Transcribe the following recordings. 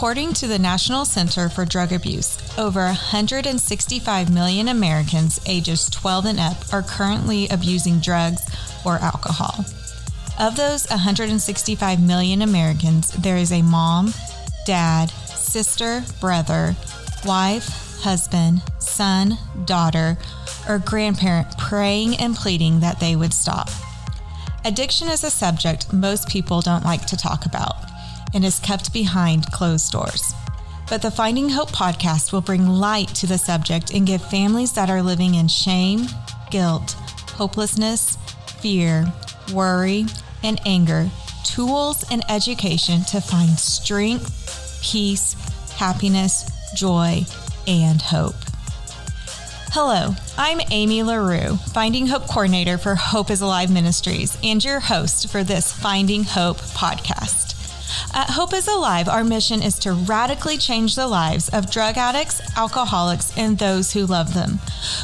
According to the National Center for Drug Abuse, over 165 million Americans ages 12 and up are currently abusing drugs or alcohol. Of those 165 million Americans, there is a mom, dad, sister, brother, wife, husband, son, daughter, or grandparent praying and pleading that they would stop. Addiction is a subject most people don't like to talk about and is kept behind closed doors. But the Finding Hope podcast will bring light to the subject and give families that are living in shame, guilt, hopelessness, fear, worry, and anger tools and education to find strength, peace, happiness, joy, and hope. Hello, I'm Amy LaRue, Finding Hope Coordinator for Hope is Alive Ministries, and your host for this Finding Hope podcast. At Hope is Alive, our mission is to radically change the lives of drug addicts, alcoholics, and those who love them.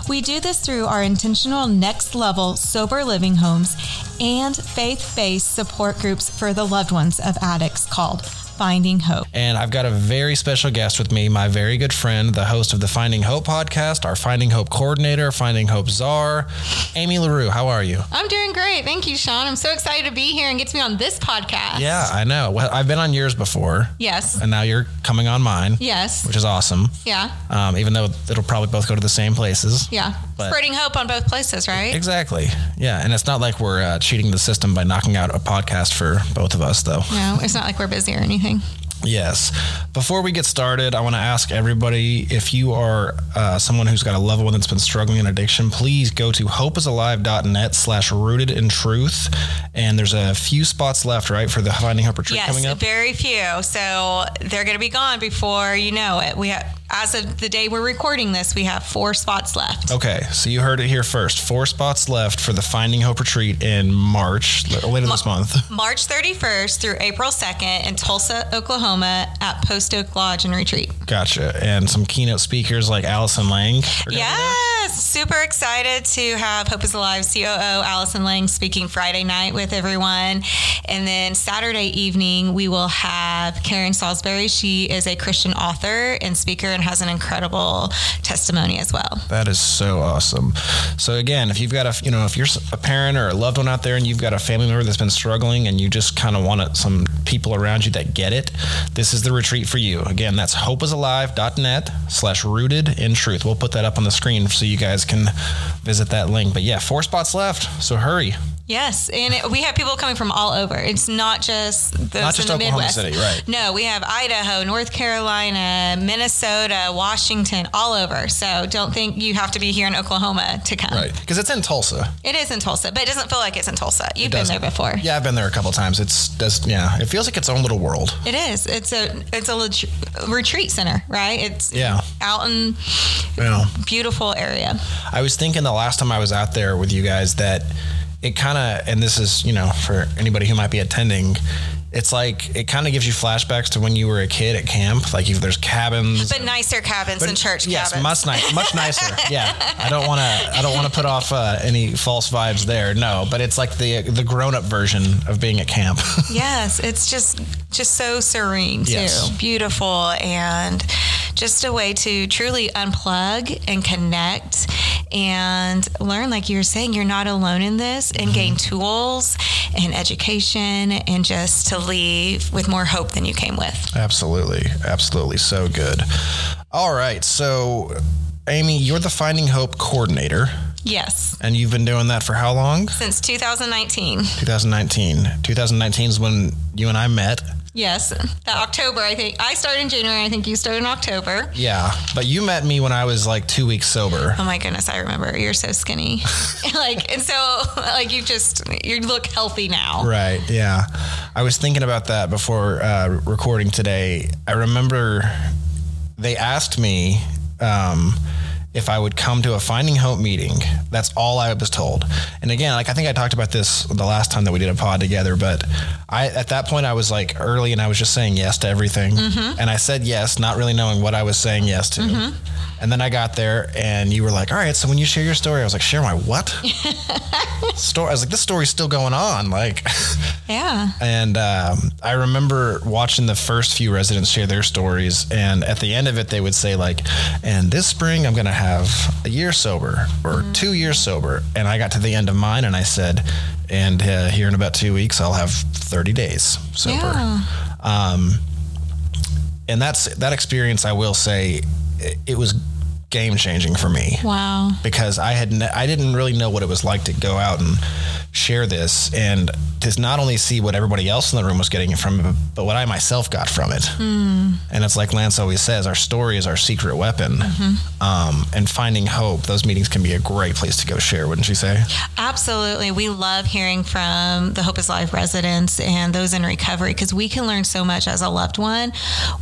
We do this through our intentional next level sober living homes and faith based support groups for the loved ones of addicts called Finding Hope. And I've got a very special guest with me, my very good friend, the host of the Finding Hope podcast, our Finding Hope coordinator, Finding Hope czar, Amy LaRue. How are you? I'm doing great. Thank you, Sean. I'm so excited to be here and get to be on this podcast. Yeah, I know. Well, I've been on yours before. Yes. And now you're coming on mine. Yes. Which is awesome. Yeah. Um, even though it'll probably both go to the same places. Yeah. But- Spreading hope on both places, right? Exactly. Yeah. And it's not like we're uh, cheating the system by knocking out a podcast for both of us, though. No, it's not like we're busy or anything anything. Yes. Before we get started, I want to ask everybody if you are uh, someone who's got a loved one that's been struggling in addiction, please go to hopeisalive.net slash rooted in truth. And there's a few spots left, right, for the Finding Hope retreat Yes, coming up? Yes, very few. So they're going to be gone before you know it. We have, as of the day we're recording this, we have four spots left. Okay, so you heard it here first. Four spots left for the Finding Hope retreat in March, later this month. March 31st through April 2nd in Tulsa, Oklahoma at Post Oak Lodge and Retreat. Gotcha. And some keynote speakers like Allison Lang. are super excited to have Hope is Alive COO Allison Lang speaking Friday night with everyone. And then Saturday evening, we will have Karen Salisbury. She is a Christian author and speaker and has an incredible testimony as well. That is so awesome. So again, if you've got a, you know, if you're a parent or a loved one out there and you've got a family member that's been struggling and you just kind of want some people around you that get it, this is the retreat for you. Again, that's hopeisalive.net slash rooted in truth. We'll put that up on the screen so you guys can visit that link. But yeah, four spots left. So hurry. Yes, and it, we have people coming from all over. It's not just those Not just in the Oklahoma Midwest. City, right. No, we have Idaho, North Carolina, Minnesota, Washington, all over. So don't think you have to be here in Oklahoma to come. Right. Because it's in Tulsa. It is in Tulsa, but it doesn't feel like it's in Tulsa. You've been there before. Yeah, I've been there a couple times. It's does yeah, it feels like its own little world. It is. It's a it's a retreat center, right? It's Yeah. out in know. beautiful area. I was thinking the last time I was out there with you guys that it kind of, and this is, you know, for anybody who might be attending, it's like it kind of gives you flashbacks to when you were a kid at camp. Like if there's cabins, But nicer cabins than church yes, cabins. much nice, much nicer. yeah, I don't want to, I don't want to put off uh, any false vibes there. No, but it's like the the grown up version of being at camp. Yes, it's just just so serene too. Yes. Beautiful and just a way to truly unplug and connect and learn like you were saying you're not alone in this and gain mm-hmm. tools and education and just to leave with more hope than you came with. Absolutely. Absolutely. So good. All right. So, Amy, you're the Finding Hope coordinator, Yes. and you've been doing that for how long? Since 2019. 2019. 2019 is when you and I met. Yes. That October, I think. I started in January. I think you started in October. Yeah. But you met me when I was like two weeks sober. Oh my goodness, I remember. You're so skinny. like, and so, like, you just, you look healthy now. Right. Yeah. I was thinking about that before uh, recording today. I remember they asked me um, if I would come to a Finding Hope meeting. That's all I was told. And again, like I think I talked about this the last time that we did a pod together, but I at that point I was like early and I was just saying yes to everything. Mm-hmm. And I said yes, not really knowing what I was saying yes to. Mm-hmm. And then I got there, and you were like, "All right, so when you share your story," I was like, "Share my what?" story. I was like, "This story's still going on." Like, Yeah. and um, I remember watching the first few residents share their stories, and at the end of it, they would say like, "And this spring, I'm going to have a year sober or two years sober." And I got to the end of mine, and I said, "And uh, here in about two weeks, I'll have 30 days sober." Yeah. Um, and that's that experience. I will say, it, was game changing for me Wow. because I had ne- I didn't really know what it was like to go out and share this and to not only see what everybody else in the room was getting from it, but what I myself got from it. And it's like Lance always says, our story is our secret weapon. Um, and finding hope, those meetings can be a great place to go share, wouldn't you say? Absolutely. We love hearing from the Hope is Alive residents and those in recovery because we can learn so much as a loved one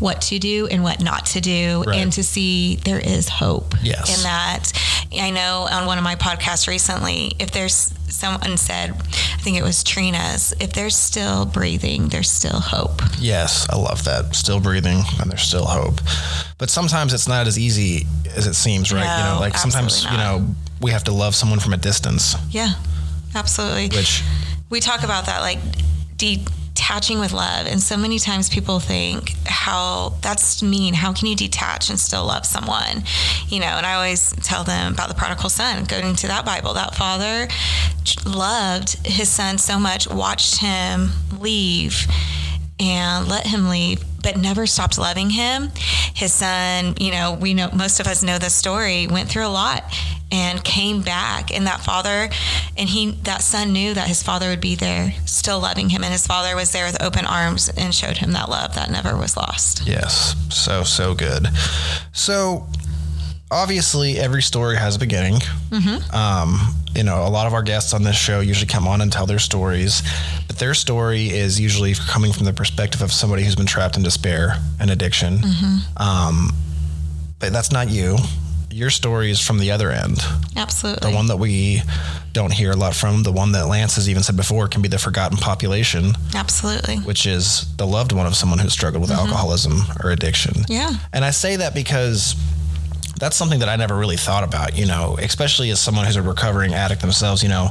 what to do and what not to do Right. and to see there is hope Yes. in that. I know on one of my podcasts recently, if there's someone said, I think it was Trina's, if they're still breathing, there's still hope. Yes, I love that. Still breathing, and there's still hope. But sometimes it's not as easy as it seems, right? you know, like sometimes, you know, we have to love someone from a distance, Yeah, absolutely. which we talk about that like detaching with love. And so many times people think how that's mean. How can you detach and still love someone? You know and i always tell them about the prodigal son going to that bible. That father loved his son so much watched him leave and let him leave but never stopped loving him. His son you know we know most of us know the story went through a lot and came back and that father and he that son knew that his father would be there still loving him and his father was there with open arms and showed him that love that never was lost Yes, so so good. So obviously, every story has a beginning. Um, you know, a lot of our guests on this show usually come on and tell their stories, but their story is usually coming from the perspective of somebody who's been trapped in despair and addiction. Um, but that's not you. Your story is from the other end, absolutely. the one that we don't hear a lot from, the one that Lance has even said before can be the forgotten population, absolutely. Which is the loved one of someone who struggled with mm-hmm. alcoholism or addiction. yeah. And I say that because that's something that I never really thought about, you know, especially as someone who's a recovering addict themselves, you know.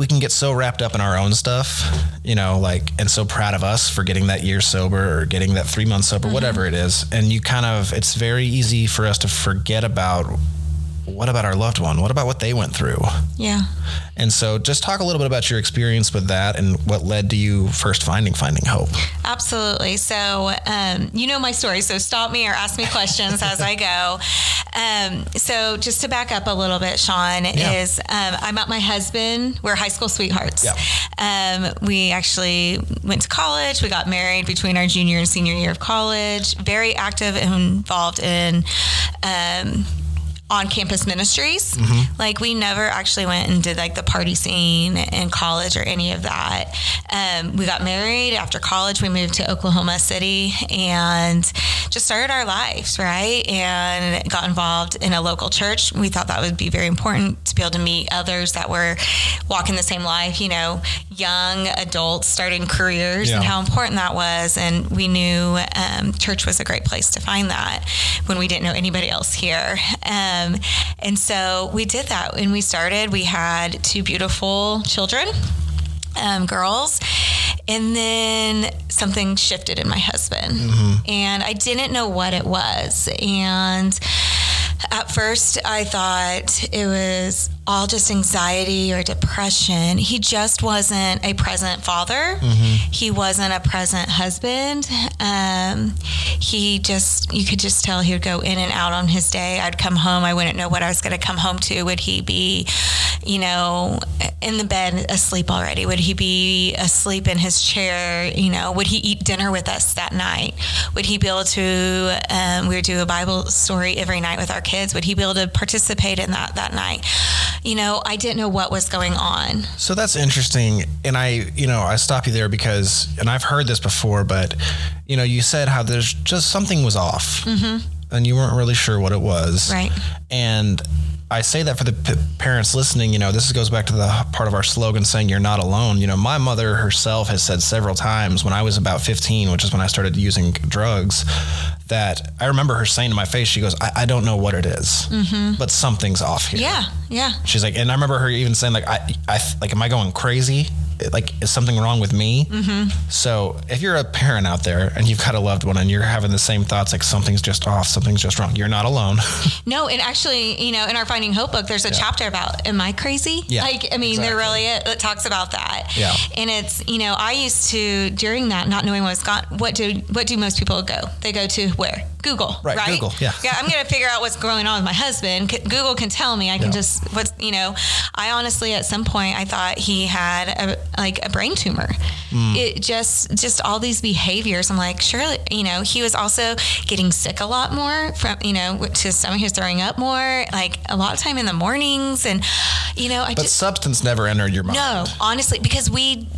We can get so wrapped up in our own stuff, you know, like, and so proud of us for getting that year sober or getting that three months sober, mm-hmm. whatever it is. And you kind of, it's very easy for us to forget about what about our loved one? What about what they went through? yeah And so just talk a little bit about your experience with that and what led to you first finding Finding Hope. Absolutely. So, um, you know my story, so stop me or ask me questions as I go. Um, so, just to back up a little bit, Sean, Yeah. is um, I met my husband. We're high school sweethearts. Yeah. Um, we actually went to college. We got married between our junior and senior year of college. Very active and involved in. On campus ministries. Like we never actually went and did like the party scene in college or any of that. Um, we got married after college. We moved to Oklahoma City and just started our lives, right? And got involved in a local church. We thought that would be very important to be able to meet others that were walking the same life, you know, young adults starting careers and how important that was. And we knew um, church was a great place to find that when we didn't know anybody else here. Um, and so we did that. When we started, we had two beautiful children, um, girls. And then something shifted in my husband. And I didn't know what it was. And at first, I thought it was all just anxiety or depression. He just wasn't a present father. He wasn't a present husband. Um, he just, you could just tell he would go in and out on his day. I'd come home. I wouldn't know what I was going to come home to. Would he be, you know, in the bed asleep already? Would he be asleep in his chair? You know, would he eat dinner with us that night? Would he be able to, um, we would do a Bible story every night with our kids. Would he be able to participate in that that night? You know, I didn't know what was going on. So that's interesting. And I, you know, I stop you there because, and I've heard this before, but, you know, you said how there's just something was off mm-hmm. and you weren't really sure what it was. Right. And I say that for the p- parents listening, you know, this goes back to the part of our slogan saying you're not alone. You know, my mother herself has said several times when I was about 15, which is when I started using drugs, that I remember her saying to my face, she goes, I, I don't know what it is, but something's off here. Yeah, yeah. She's like, and I remember her even saying, like, I, I, like, am I going crazy? Like, is something wrong with me? Mm-hmm. So, if you're a parent out there and you've got a loved one and you're having the same thoughts, like something's just off, something's just wrong, you're not alone. No, and actually, you know, in our Finding Hope book, there's a chapter about "Am I crazy?" Yeah, like, I mean, there really it talks about that. Yeah. and it's you know, I used to during that not knowing what was gone. What do what do most people go? They go to where Google, Right, right? Google, yeah. yeah. I'm gonna figure out what's going on with my husband. C- Google can tell me. I can Yeah. just what's you know. I honestly, at some point, I thought he had a, like a brain tumor. Hmm. It just just all these behaviors. I'm like, surely, you know, he was also getting sick a lot more from you know to his stomach. He was throwing up more, like a lot of time in the mornings, and you know, I but just substance never entered your mind. no, honestly, because we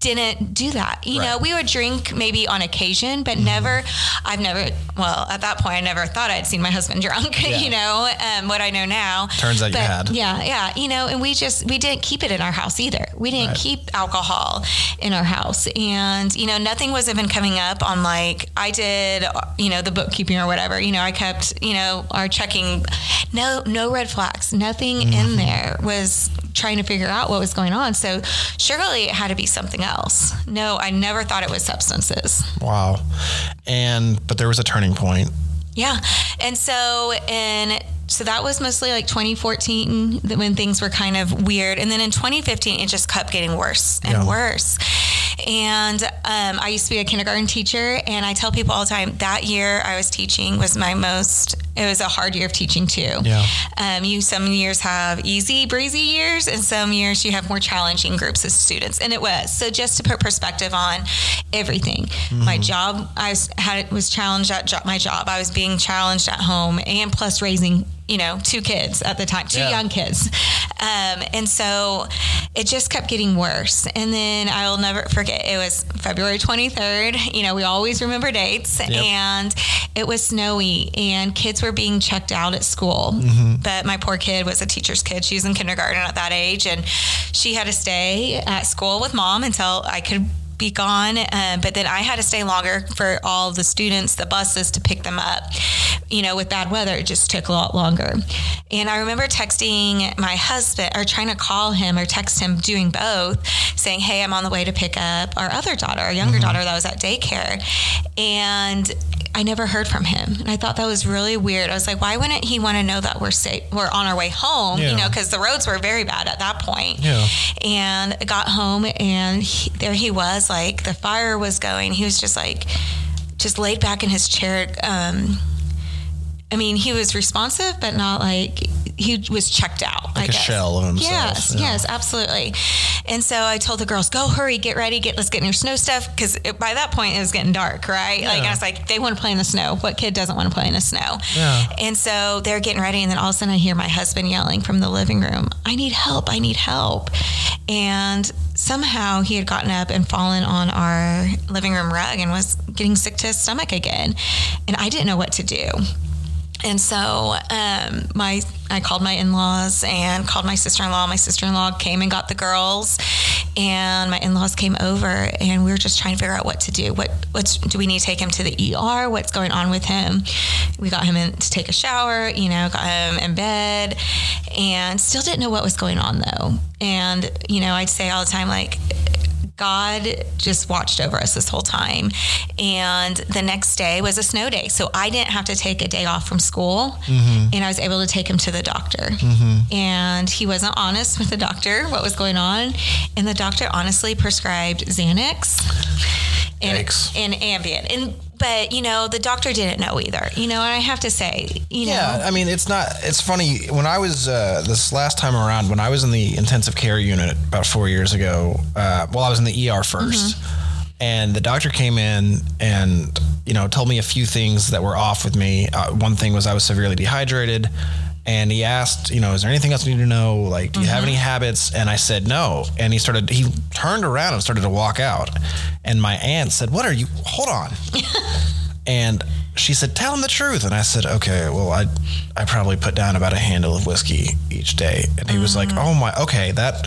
didn't do that. You know, Right. Mm-hmm. we would drink maybe on occasion, but never, I've never, well, at that point, I never thought I'd seen my husband drunk, Yeah. you know, um, what I know now. Turns out you had. Yeah, yeah. You know, and we just, we didn't keep it in our house either. We didn't Right. keep alcohol in our house. And, you know, nothing was even coming up on like, I did, you know, the bookkeeping or whatever. You know, I kept, you know, our checking, no, no red flags. Nothing Mm-hmm. in there was trying to figure out what was going on. So surely it had to be something else. No, I never thought it was substances. Wow. And, but there was a turning point. Yeah. And so in so that was mostly like 2014 when things were kind of weird. And then in 2015 it just kept getting worse and Yeah. worse. And um, I used to be a kindergarten teacher and I tell people all the time that year I was teaching was my most it was a hard year of teaching too. Yeah. Um, you some years have easy breezy years and some years you have more challenging groups of students. And it was. So just to put perspective on everything. My job i was had was challenged at jo- my job. I was being challenged at home and plus raising you know two kids at the time two Yeah. young kids. Um, and so it just kept getting worse. And then i'll never forget it was february 23rd you know we always remember dates and it was snowy and kids were being checked out at school. But my poor kid was a teacher's kid. She was in kindergarten at that age and she had to stay at school with mom until i could be gone uh, but then i had to stay longer for all the students the buses to pick them up you know with bad weather it just took a lot longer and i remember texting my husband or trying to call him or text him doing both saying hey i'm on the way to pick up our other daughter our younger daughter that was at daycare and I never heard from him, and I thought that was really weird. I was like, why wouldn't he want to know that we're safe, we're on our way home? You know, because the roads were very bad at that point. Yeah. And I got home, and he, there he was, like the fire was going. He was just like, just laid back in his chair. Um, I mean, he was responsive, but not like he was checked out. I Like a guess. shell of himself, Yes, yeah. yes, absolutely. And so I told the girls, "Go, hurry, get ready, get let's get in your snow stuff." Because by that point it was getting dark, right? Like I was like, they want to play in the snow. What kid doesn't want to play in the snow? Yeah. And so they're getting ready, and then all of a sudden I hear my husband yelling from the living room, "I need help! I need help!" And somehow he had gotten up and fallen on our living room rug and was getting sick to his stomach again, and I didn't know what to do. And so um, my I called my in-laws and called my sister-in-law. My sister-in-law came and got the girls, and my in-laws came over, and we were just trying to figure out what to do. What what's do we need to take him to the ER? What's going on with him? We got him in to take a shower. You know, got him in bed, and still didn't know what was going on though. And you know, I'd say all the time like. God just watched over us this whole time. And the next day was a snow day. So I didn't have to take a day off from school. Mm-hmm. And I was able to take him to the doctor. Mm-hmm. And he wasn't honest with the doctor what was going on. And the doctor honestly prescribed Xanax and, Yikes. and Ambien. And but you know, the doctor didn't know either. You know, and I have to say, you know, Yeah, I mean, it's not. It's funny when I was uh, this last time around when I was in the intensive care unit about four years ago. Uh, well, I was in the ER 1st and the doctor came in and you know told me a few things that were off with me. Uh, one thing was I was severely dehydrated. And he asked, you know, is there anything else you need to know? Like, do you have any habits? And I said no. And he started, he turned around and started to walk out. And my aunt said, What are you? Hold on. and she said, "Tell him the truth." And I said, "Okay, well, I I probably put down about a handle of whiskey each day." And he was like, "Oh my, okay, that."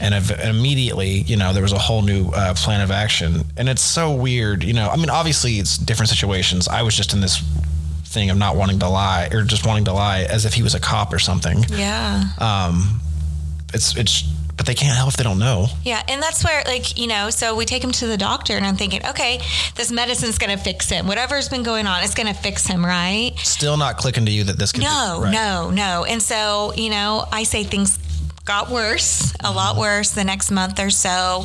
And immediately, you know, there was a whole new uh, plan of action, and it's so weird. You know, I mean, obviously, it's different situations. I was just in this thing of not wanting to lie or just wanting to lie as if he was a cop or something. Yeah. Um, it's it's, but they can't help if they don't know. Yeah, and that's where, like, you know, so we take him to the doctor, and I'm thinking, okay, this medicine's going to fix him. Whatever's been going on, it's going to fix him, right? Still not clicking to you that this could. No, be, right. no, no. And so, you know, I say things got worse, a lot worse the next month or so.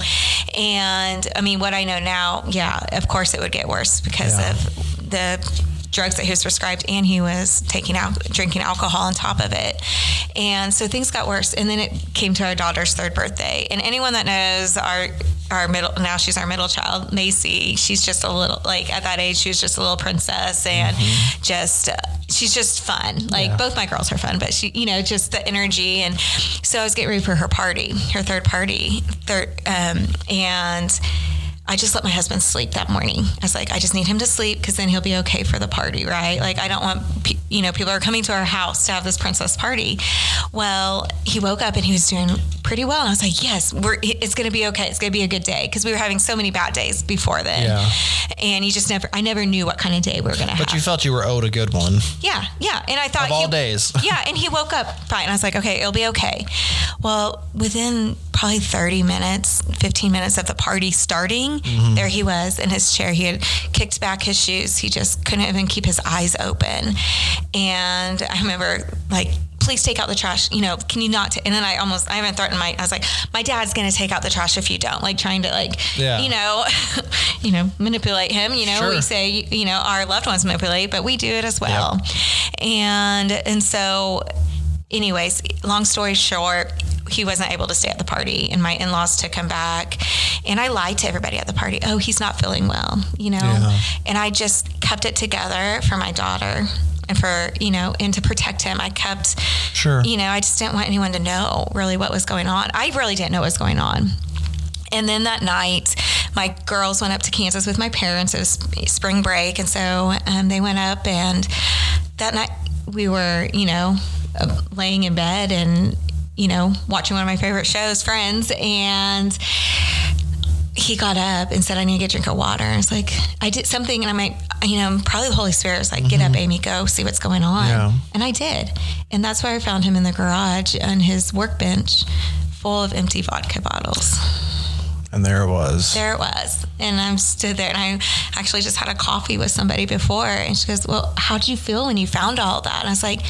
And I mean, what I know now, yeah, of course it would get worse because Yeah. of the drugs that he was prescribed and he was taking out drinking alcohol on top of it. And so things got worse. And then it came to our daughter's third birthday. And anyone that knows our our middle now she's our middle child macy she's just a little like at that age she was just a little princess and just uh, she's just fun. Like Yeah. both my girls are fun but she you know just the energy. And so i was getting ready for her party her third party third um, and I just let my husband sleep that morning. I was like, I just need him to sleep because then he'll be okay for the party, right? Like, I don't want, you know, people are coming to our house to have this princess party. Well, he woke up and he was doing pretty well. And I was like, yes, we're, it's going to be okay. It's going to be a good day because we were having so many bad days before then. Yeah. And you just never, I never knew what kind of day we were going to have. But you felt you were owed a good one Yeah, yeah. And I thought of all he- days. yeah, and he woke up fine. And I was like, okay, it'll be okay. Well, within probably 30 minutes, 15 minutes of the party starting, Mm-hmm. there he was in his chair. He had kicked back his shoes. He just couldn't even keep his eyes open. And I remember like, please take out the trash. You know, can you not? ta-" and then I almost, I even threatened my, I was like, my dad's going to take out the trash if you don't. Like trying to like, Yeah. you know, you know, manipulate him. You know, Sure. we say, you know, our loved ones manipulate, but we do it as well. And and so, anyways, long story short, he wasn't able to stay at the party, and my in-laws took him back. And I lied to everybody at the party. Oh, he's not feeling well, you know. Yeah. And I just kept it together for my daughter. And for, you know, and to protect him, I kept, Sure. you know, I just didn't want anyone to know really what was going on. I really didn't know what was going on. And then that night, my girls went up to Kansas with my parents. It was spring break. And so um, they went up, and that night we were, you know, uh, laying in bed and, you know, watching one of my favorite shows, Friends. And he got up and said, I need to get a drink of water. And it's like, I did something, and I'm like, you know, probably the Holy Spirit was like, get up, mm-hmm. Amy, go see what's going on. Yeah. And I did. And that's where I found him in the garage on his workbench full of empty vodka bottles. And there it was. There it was. And I'm stood there and I actually just had a coffee with somebody before. And she goes, Well, how did you feel when you found all that? And I was like,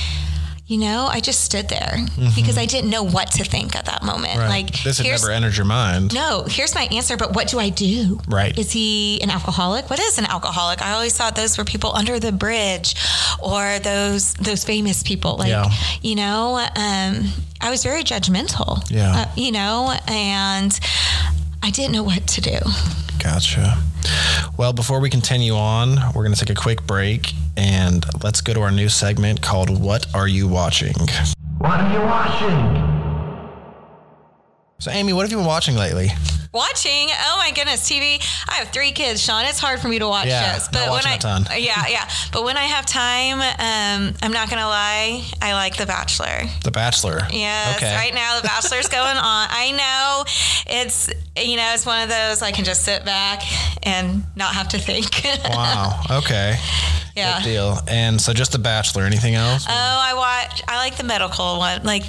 you know, I just stood there because I didn't know what to think at that moment. Mm-hmm. Right. Like, this had never entered your mind. no, here's my answer, but what do I do? Right. Is he an alcoholic? What is an alcoholic? I always thought those were people under the bridge or those those famous people. Like, Yeah. you know, um, I was very judgmental. Yeah. Uh, you know, and I didn't know what to do. Gotcha. Well, before we continue on, we're going to take a quick break and let's go to our new segment called What Are You Watching? What are you watching? So, Amy, what have you been watching lately? Watching, oh my goodness, TV. I have three kids, Sean. It's hard for me to watch Yeah, shows, but when I yeah yeah, but when I have time, um, I'm not gonna lie, I like The Bachelor. The Bachelor. Yes, Okay. right now the Bachelor's going on. I know it's you know it's one of those I can just sit back and not have to think. Wow. Okay. yeah. Good deal. And so, just The Bachelor. Anything else? Oh, I watch. I like the medical one, like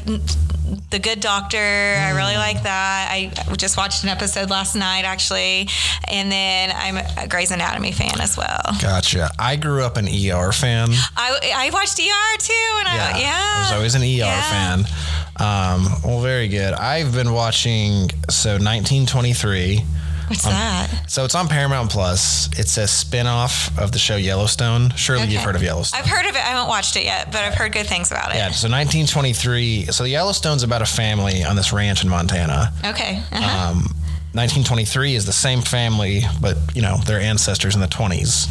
the Good Doctor. I Mm. really like that. I just watched an episode last night, actually, and then I'm a Grey's Anatomy fan as well. Gotcha. I grew up an ER fan. I, I watched ER too, and I yeah, I was always an ER Yeah. fan. Um, well, very good. I've been watching so 1923. What's that? So it's on Paramount Plus. It's a spin-off of the show Yellowstone. Surely you've heard of Yellowstone. I've heard of it. I haven't watched it yet, but I've heard good things about it. yeah, so 1923. So the Yellowstone's about a family on this ranch in Montana. Okay. Uh-huh. Um, 1923 is the same family, but you know their ancestors in the 20s.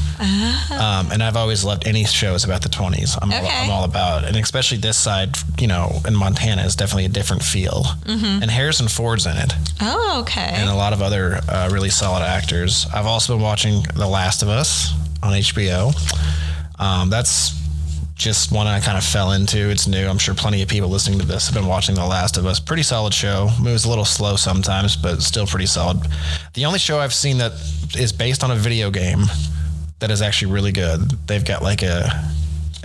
Um, and I've always loved any shows about the 20s. I'm, all, Uh-huh. I'm all about, it. and especially this side, you know, in Montana is definitely a different feel. Mm-hmm. And Harrison Ford's in it, oh, okay. and a lot of other uh, really solid actors. I've also been watching The Last of Us on HBO. Um, that's just one I kind of fell into. It's new. I'm sure plenty of people listening to this have been watching The Last of Us. Pretty solid show. Moves a little slow sometimes, but still pretty solid. The only show I've seen that is based on a video game that is actually really good. They've got like a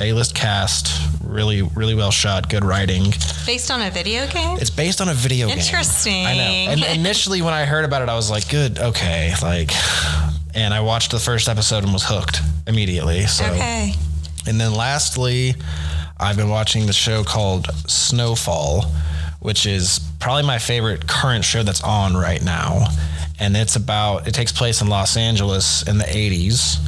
A-list cast, really really well shot, good writing. Based on a video game? It's based on a video game. Interesting. I know. And initially when I heard about it, I was like, good, okay, like and I watched the first episode and was hooked immediately. So Okay. And then lastly, I've been watching the show called Snowfall, which is probably my favorite current show that's on right now. And it's about, it takes place in Los Angeles in the 80s.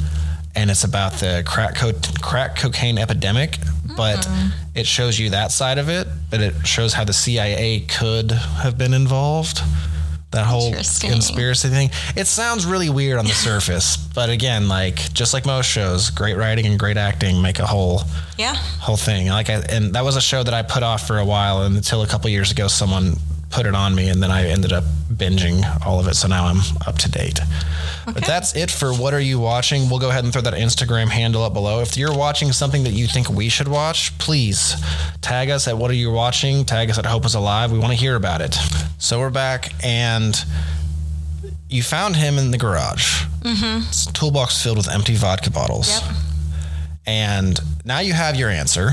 And it's about the crack, co- crack cocaine epidemic. But mm-hmm. it shows you that side of it, but it shows how the CIA could have been involved. That whole conspiracy thing. It sounds really weird on the surface, but again, like just like most shows, great writing and great acting make a whole Yeah. whole thing. Like, I, and that was a show that I put off for a while, and until a couple years ago, someone put it on me, and then I ended up binging all of it. So now I'm up to date. But that's it for what are you watching? We'll go ahead and throw that Instagram handle up below. If you're watching something that you think we should watch, please tag us at what are you watching. Tag us at Hope is Alive. We want to hear about it. So we're back, and you found him in the garage. Mm-hmm. It's a toolbox filled with empty vodka bottles Yep. and now you have your answer,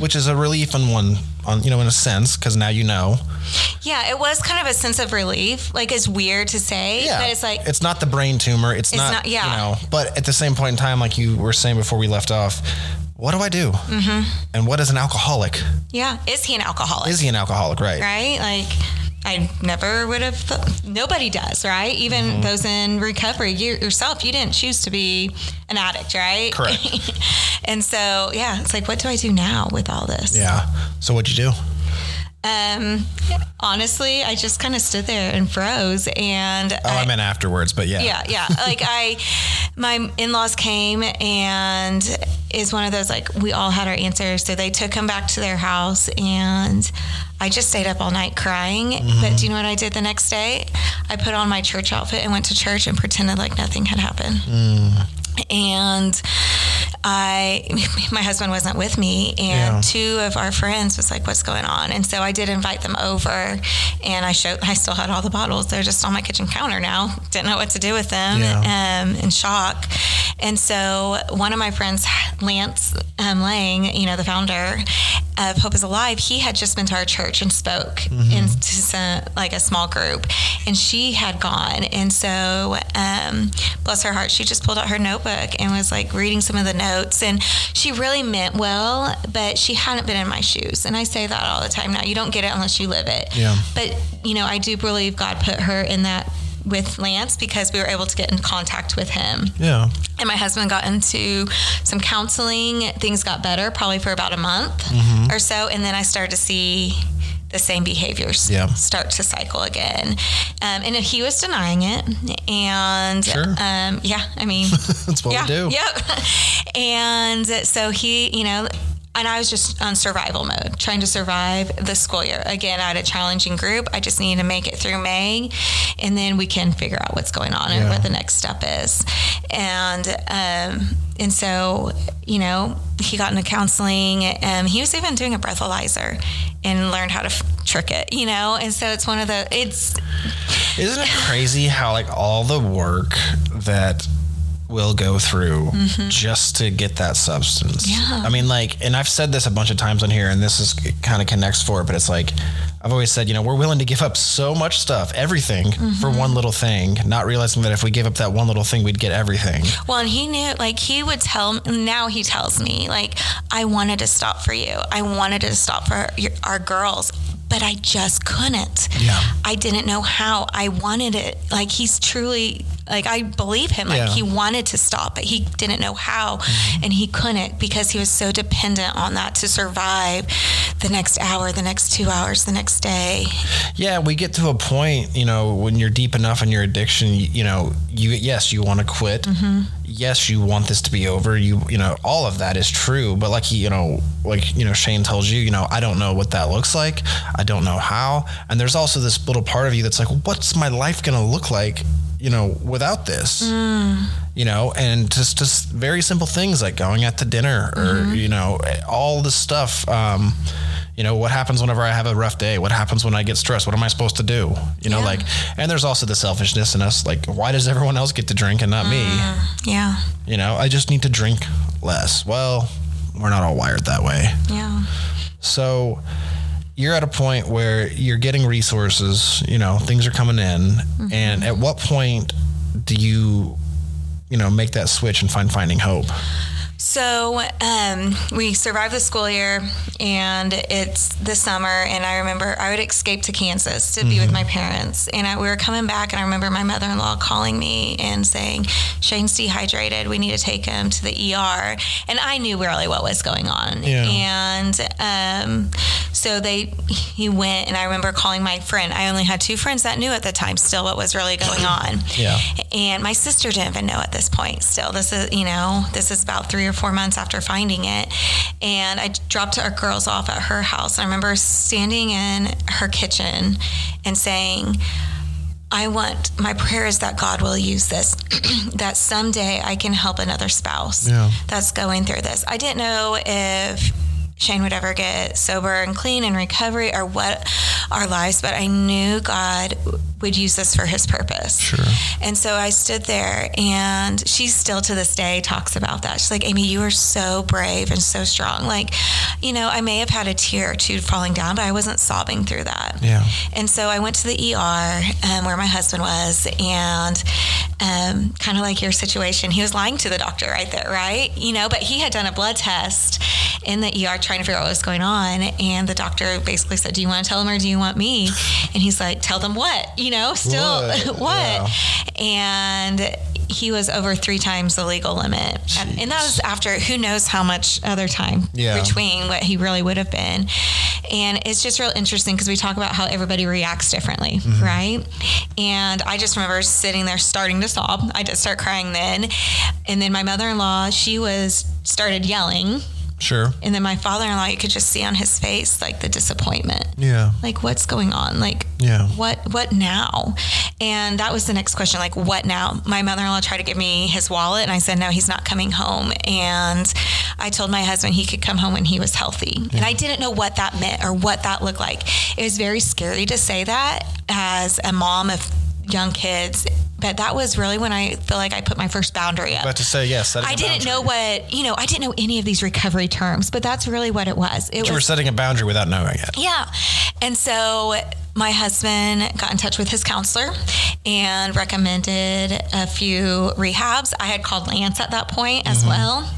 which is a relief in one, on you know, in a sense, because now you know. Yeah, it was kind of a sense of relief. Like it's weird to say, but it's like it's not the brain tumor. It's, It's not, not- yeah. you know. But at the same point in time, like you were saying before we left off, what do I do? Mm-hmm. And what is an alcoholic? yeah, is he an alcoholic? Is he an alcoholic? Right. right? Like I never would have thought. Nobody does, right? Even Mm-hmm. those in recovery, you yourself, you didn't choose to be an addict, right? Correct. and so, yeah, it's like, what do I do now with all this? Yeah. So what'd you do? Um, honestly, I just kind of stood there and froze, and Oh, I, meant afterwards, but yeah. yeah, yeah. Like I, my in-laws came and is one of those like we all had our answers. So they took him back to their house, and I just stayed up all night crying. But do you know what I did the next day? I put on my church outfit and went to church and pretended like nothing had happened. And I, my husband wasn't with me, and Yeah. two of our friends was like, "What's going on?" And so I did invite them over, and I showed. I still had all the bottles. They're just on my kitchen counter now. Didn't know what to do with them. Yeah. Um, in shock. And so one of my friends, Lance um, Lang, you know, the founder of Hope is Alive, he had just been to our church and spoke into some, like a small group, and she had gone. And so, um, bless her heart, she just pulled out her notebook and was like reading some of the notes, and she really meant well, but she hadn't been in my shoes. And I say that all the time now. You don't get it unless you live it. Yeah. But you know, I do believe God put her in that with Lance because we were able to get in contact with him. Yeah. And my husband got into some counseling. Things got better probably for about a month Mm-hmm. or so. And then I started to see the same behaviors Yeah. start to cycle again. Um, and he was denying it. And Sure. um, yeah, I mean, That's what yeah, we do. Yep. And so he, you know, and I was just on survival mode, trying to survive the school year. Again, I had a challenging group. I just needed to make it through May, and then we can figure out what's going on and what the next step is. And um, and so, you know, he got into counseling. and he was even doing a breathalyzer and learned how to f- trick it. You know, and so it's one of the it's Isn't it crazy how like all the work that we'll go through mm-hmm. just to get that substance? Yeah. I mean, like, and I've said this a bunch of times on here, and this is kind of connects for it, but it's like I've always said, you know, we're willing to give up so much stuff, everything, for mm-hmm. one little thing, not realizing that if we gave up that one little thing, we'd get everything. Well, and he knew, like, he would tell, now he tells me, like, I wanted to stop for you. I wanted to stop for your, our girls, but I just couldn't. Yeah. I didn't know how. I wanted it. Like, he's truly, like, I believe him. Like, Yeah. he wanted to stop, but he didn't know how. Mm-hmm. And he couldn't because he was so dependent on that to survive the next hour, the next two hours, the next day. Yeah, we get to a point, you know, when you're deep enough in your addiction, you, you know, you yes, you want to quit. Yes, you want this to be over. You you know, all of that is true. But like you know, like you know, Shane tells you, you know, I don't know what that looks like. I don't know how. And there's also this little part of you that's like, what's my life gonna look like you know, without this. Mm. You know, and just just very simple things like going out to dinner or mm-hmm. you know all this stuff. Um, you know what happens whenever I have a rough day? What happens when I get stressed? What am I supposed to do? You know, Yeah. like, and there's also the selfishness in us. Like, why does everyone else get to drink and not me? Mm, yeah. You know, I just need to drink less. Well, we're not all wired that way. Yeah. So you're at a point where you're getting resources, you know, things are coming in. Mm-hmm. And at what point do you, you know, make that switch and find finding hope? So um, we survived the school year, and it's the summer. And I remember I would escape to Kansas to be with my parents, and I, we were coming back. And I remember my mother-in-law calling me and saying, "Shane's dehydrated. We need to take him to the ER." And I knew really what was going on. Yeah. And um, so they he went, and I remember calling my friend. I only had two friends that knew at the time still what was really going on. Yeah. And my sister didn't even know at this point. Still, this is you know this is about three or four months after finding it, and I dropped our girls off at her house. I remember standing in her kitchen and saying. I want my prayer is that God will use this, that someday I can help another spouse Yeah. that's going through this. I didn't know if Shane would ever get sober and clean and recovery or what our lives, but I knew God would use this for his purpose. Sure. And so I stood there, and she still to this day talks about that. She's like, Amy, you are so brave and so strong. Like, you know, I may have had a tear or two falling down, but I wasn't sobbing through that. Yeah. And so I went to the ER um, where my husband was, and um, kind of like your situation, he was lying to the doctor right there, right? You know, but he had done a blood test in the ER trying to figure out what was going on, and the doctor basically said, "Do you want to tell him or do you want me?" And he's like, "Tell them what?" You know, still What? what? And he was over three times the legal limit, and, and that was after who knows how much other time Yeah. between what he really would have been. And it's just real interesting because we talk about how everybody reacts differently, mm-hmm. right? And I just remember sitting there starting to sob. I did start crying then. And then my mother in law, she was started yelling. Sure. And then my father in law, you could just see on his face like the disappointment. Yeah. Like what's going on? Like Yeah. what what now? And that was the next question, like what now? My mother-in-law tried to give me his wallet and I said no, he's not coming home. And I told my husband he could come home when he was healthy. And I didn't know what that meant or what that looked like. It was very scary to say that as a mom of young kids, but that was really when I feel like I put my first boundary up. About to say yes. I didn't boundary. know what, you know, I didn't know any of these recovery terms, but that's really what it was. It You were setting a boundary without knowing it. yeah. And so my husband got in touch with his counselor and recommended a few rehabs. I had called Lance at that point as well.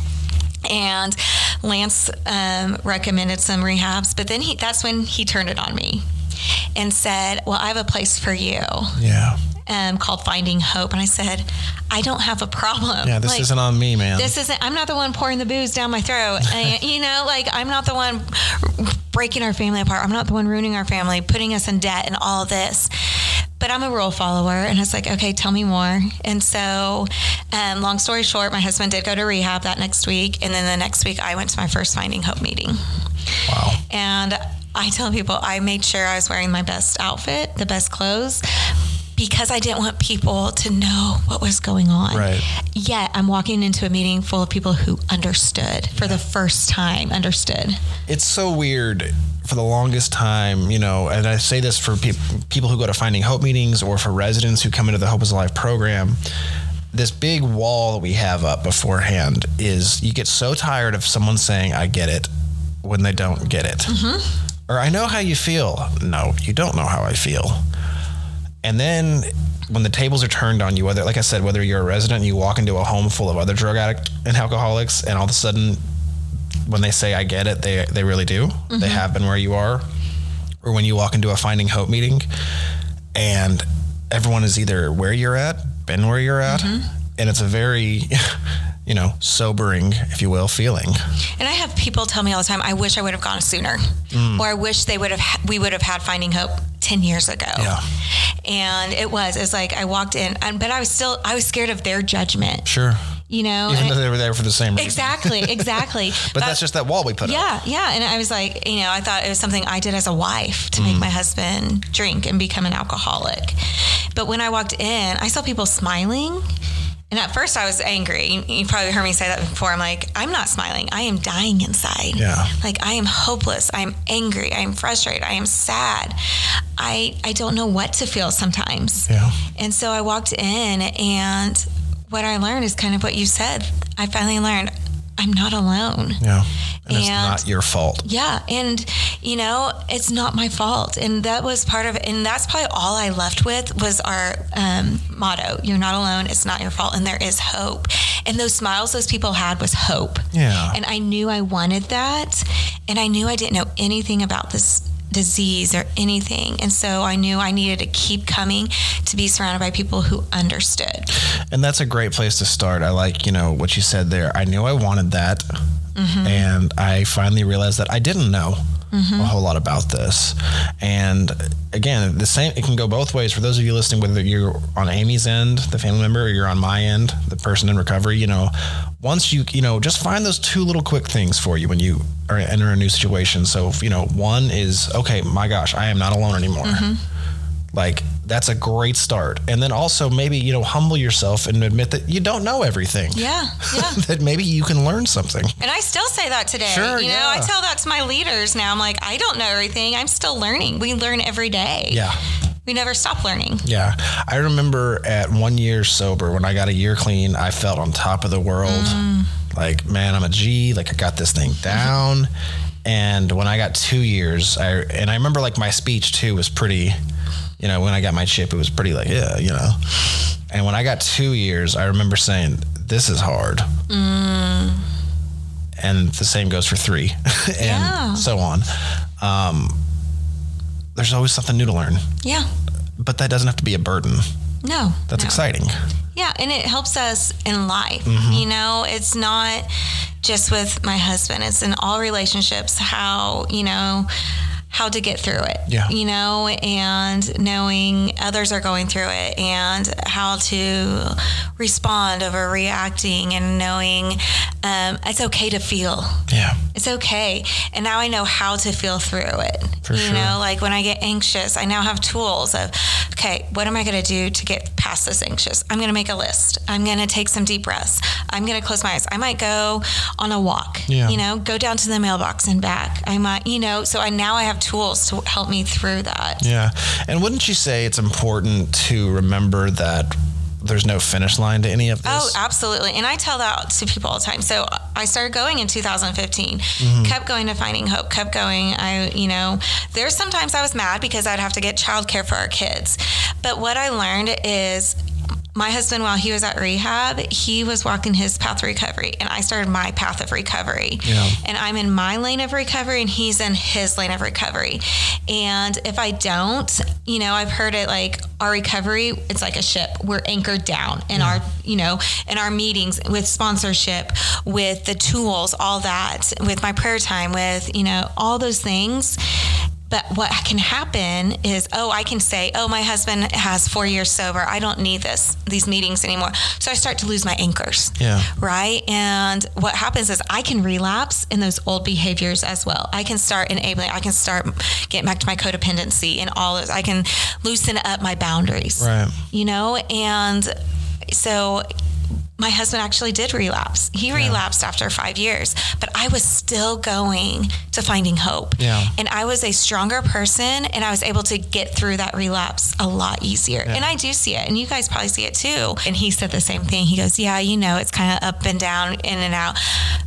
And Lance um, recommended some rehabs, but then he, that's when he turned it on me and said, Well, I have a place for you Yeah. um, called Finding Hope. And I said, I don't have a problem. Yeah. This Like, isn't on me, man. this isn't i'm not the one pouring the booze down my throat and, you know like i'm not the one breaking our family apart i'm not the one ruining our family putting us in debt and all this but i'm a rule follower and it's like okay tell me more and so um, long story short my husband did go to rehab that next week and then the next week i went to my first finding hope meeting wow. and I tell people I made sure I was wearing my best outfit, the best clothes, because I didn't want people to know what was going on. Right. Yet I'm walking into a meeting full of people who understood for the first time, understood. it's so weird for the longest time, you know, and I say this for peop people who go to Finding Hope meetings or for residents who come into the Hope is Alive program. This big wall that we have up beforehand is you get so tired of someone saying, I get it, when they don't get it. Mm-hmm. Or I know how you feel. No, you don't know how I feel. And then when the tables are turned on you, whether, like I said, whether you're a resident and you walk into a home full of other drug addicts and alcoholics, and all of a sudden when they say I get it, they they really do. They mm-hmm. have been where you are. Or when you walk into a finding hope meeting and everyone is either where you're at, been where you're at, mm-hmm. and it's a very you know, sobering, if you will, feeling. And I have people tell me all the time, I wish I would have gone sooner, mm. or I wish they would have we would have had Finding Hope ten years ago. Yeah. And it was it's like I walked in, and but I was still I was scared of their judgment. Sure. you know. Even though they were there for the same reason. exactly, exactly. But that's just that wall we put up. yeah, yeah. And I was like, you know, I thought it was something I did as a wife to make mm. my husband drink and become an alcoholic. But when I walked in, I saw people smiling. And at first I was angry. You- You probably heard me say that before. I'm like, I'm not smiling. I am dying inside. Yeah. Like I am hopeless. I am angry. I am frustrated. I am sad. I I don't know what to feel sometimes. Yeah. And so I walked in, and what I learned is kind of what you said. I finally learned I'm not alone. Yeah. And, it's not your fault. Yeah. And, you know, it's not my fault. And that was part of it. And that's probably all I left with was our um, motto You're not alone. It's not your fault. And there is hope. And those smiles those people had was hope. Yeah. And I knew I wanted that. And I knew I didn't know anything about this disease or anything. And so I knew I needed to keep coming to be surrounded by people who understood. And that's a great place to start. I like, you know, what you said there. I knew I wanted that. Mm-hmm. And I finally realized that I didn't know a whole lot about this. And again, the same, it can go both ways. For those of you listening, whether you're on Amy's end, the family member, or you're on my end, the person in recovery, you know, once you, you know, just find those two little quick things for you when you are enter a new situation. So, you know, one is, okay, my gosh, I am not alone anymore. Mm-hmm. Like that's a great start. And then also maybe, you know, humble yourself and admit that you don't know everything. Yeah. Yeah. that maybe you can learn something. And I still say that today. Sure, you know, yeah. I tell that to my leaders now. I'm like, I don't know everything. I'm still learning. We learn every day. Yeah. We never stop learning. Yeah. I remember at one year sober, when I got a year clean, I felt on top of the world. Mm. Like, man, I'm a G. Like, I got this thing down. and when I got two years, I, and I remember like my speech too was pretty, you know, when I got my chip, it was pretty like, yeah, you know. And when I got two years, I remember saying, this is hard. And the same goes for three and Yeah. so on. Um, there's always something new to learn, Yeah. but that doesn't have to be a burden. No. That's no. exciting. Yeah, and it helps us in life. Mm-hmm. You know, it's not just with my husband, it's in all relationships how, you know, how to get through it. Yeah. You know, and knowing others are going through it and how to respond over reacting and knowing um, it's okay to feel. Yeah. It's okay. And now I know how to feel through it. For you sure. know, like when I get anxious, I now have tools of, okay, what am I going to do to get past this anxious? I'm going to make a list. I'm going to take some deep breaths. I'm going to close my eyes. I might go on a walk, Yeah. you know, go down to the mailbox and back. I might, you know, so I now I have tools to help me through that. Yeah. And wouldn't you say it's important to remember that there's no finish line to any of this? Oh, absolutely. And I tell that to people all the time. So I started going in 2015, mm-hmm. kept going to Finding Hope, kept going. I, you know, there's sometimes I was mad because I'd have to get childcare for our kids. But what I learned is my husband, while he was at rehab, he was walking his path of recovery, and I started my path of recovery. Yeah. And I'm in my lane of recovery, and he's in his lane of recovery. And if I don't, you know, I've heard it like our recovery, it's like a ship. We're anchored down in our, you know, in our meetings with sponsorship, with the tools, all that, with my prayer time, with, you know, all those things. But what can happen is, oh, I can say, oh, my husband has four years sober. I don't need this these meetings anymore. So I start to lose my anchors. Yeah. Right. And what happens is I can relapse in those old behaviors as well. I can start enabling. I can start getting back to my codependency and all those. I can loosen up my boundaries. Right. You know, and so my husband actually did relapse. He relapsed after five years, but I was still going to finding hope. Yeah. And I was a stronger person and I was able to get through that relapse a lot easier. And I do see it. And you guys probably see it too. And he said the same thing. He goes, Yeah, you know, it's kind of up and down, in and out,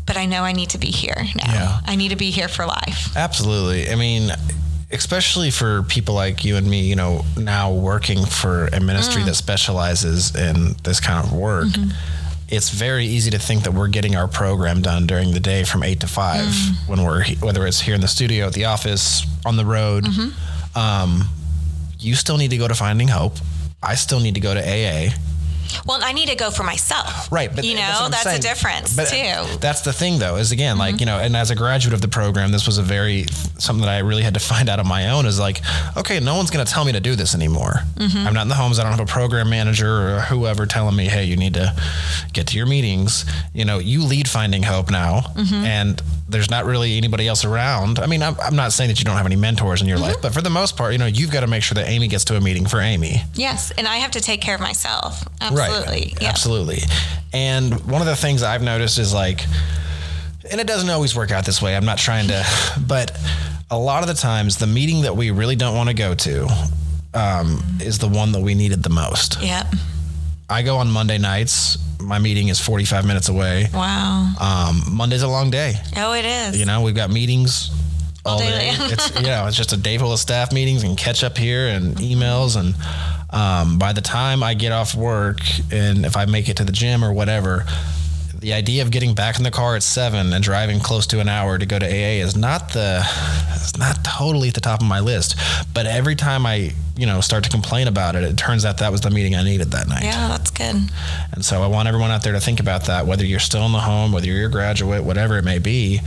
but I know I need to be here now. Yeah. I need to be here for life. Absolutely. I mean, especially for people like you and me, you know, now working for a ministry mm. that specializes in this kind of work, mm-hmm. it's very easy to think that we're getting our program done during the day from eight to 5 mm. when we're whether it's here in the studio, at the office, on the road. Mm-hmm. Um, you still need to go to Finding Hope. I still need to go to AA. Well, I need to go for myself. Right, but you know what I'm that's, a difference But uh, too. That's the thing, though, is again like you know, and as a graduate of the program, this was a very something that I really had to find out on my own. Is like, okay, no one's going to tell me to do this anymore. Mm-hmm. I'm not in the homes. I don't have a program manager or whoever telling me, hey, you need to get to your meetings. You know, you lead Finding Hope now, mm-hmm. and there's not really anybody else around. I mean, I'm, I'm not saying that you don't have any mentors in your life, but for the most part, you know, you've got to make sure that Amy gets to a meeting for Amy. Yes, and I have to take care of myself. Absolutely. Right. Yeah. Absolutely. And one of the things I've noticed is like, and it doesn't always work out this way. I'm not trying to, but a lot of the times, the meeting that we really don't want to go to um, is the one that we needed the most. Yep. I go on Monday nights. My meeting is 45 minutes away. Wow. Um, Monday's a long day. Oh, it is. You know, we've got meetings all, All day day. it's you know, it's just a day full of staff meetings and catch up here and emails and um, by the time I get off work and if I make it to the gym or whatever, the idea of getting back in the car at seven and driving close to an hour to go to AA is not the it's not totally at the top of my list. But every time I you know start to complain about it, it turns out that was the meeting I needed that night. Yeah, that's good. And so I want everyone out there to think about that, whether you're still in the home, whether you're a graduate, whatever it may be.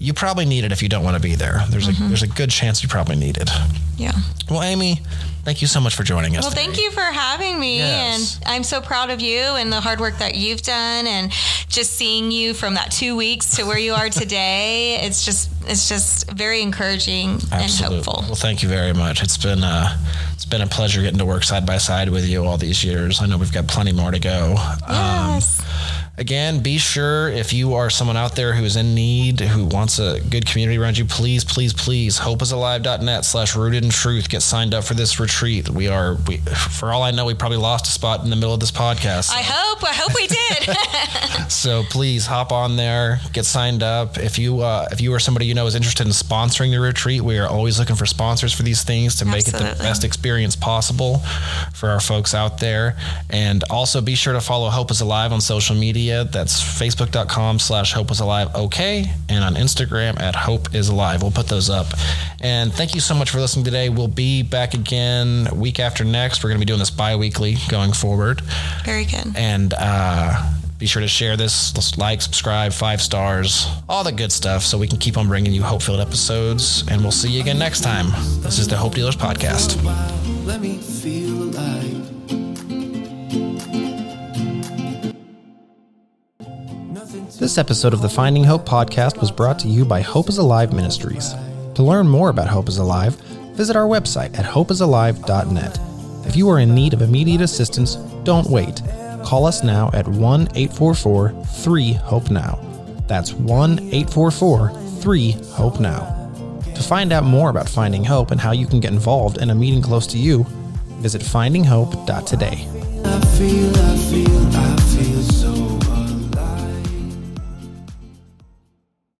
You probably need it if you don't want to be there. There's a there's a good chance you probably need it. Yeah. Well, Amy, thank you so much for joining us. Well, thank you for having me. Yes. And I'm so proud of you and the hard work that you've done and just seeing you from that two weeks to where you are today. It's just it's just very encouraging Absolutely. and hopeful. Well, thank you very much. It's been uh, it's been a pleasure getting to work side by side with you all these years. I know we've got plenty more to go. Yes. Um, again, be sure if you are someone out there who is in need, who wants a good community around you, please, please, please, hopeisalive.net slash rooted in truth. Get signed up for this retreat. We are, we, for all I know, we probably lost a spot in the middle of this podcast. I hope. I hope we did. So please hop on there, get signed up. If you uh, if you or somebody you know is interested in sponsoring the retreat, we are always looking for sponsors for these things to make it the best experience possible for our folks out there. And also be sure to follow Hope is Alive on social media. That's facebook.com slash Hope is Alive OK and on Instagram at Hope is Alive. We'll put those up. And thank you so much for listening today. We'll be back again week after next. We're going to be doing this bi-weekly going forward. very good. And uh, be sure to share this, Let's like, subscribe, five stars, all the good stuff, so we can keep on bringing you hope filled episodes. And we'll see you again next time. This is the Hope Dealers Podcast. This episode of the Finding Hope podcast was brought to you by Hope is Alive Ministries. To learn more about Hope is Alive, visit our website at hopeisalive.net. If you are in need of immediate assistance, don't wait. Call us now at 1 844 3 HOPE NOW. That's 1 844 3 HOPE NOW. To find out more about Finding Hope and how you can get involved in a meeting close to you, visit findinghope.today. I feel, I feel.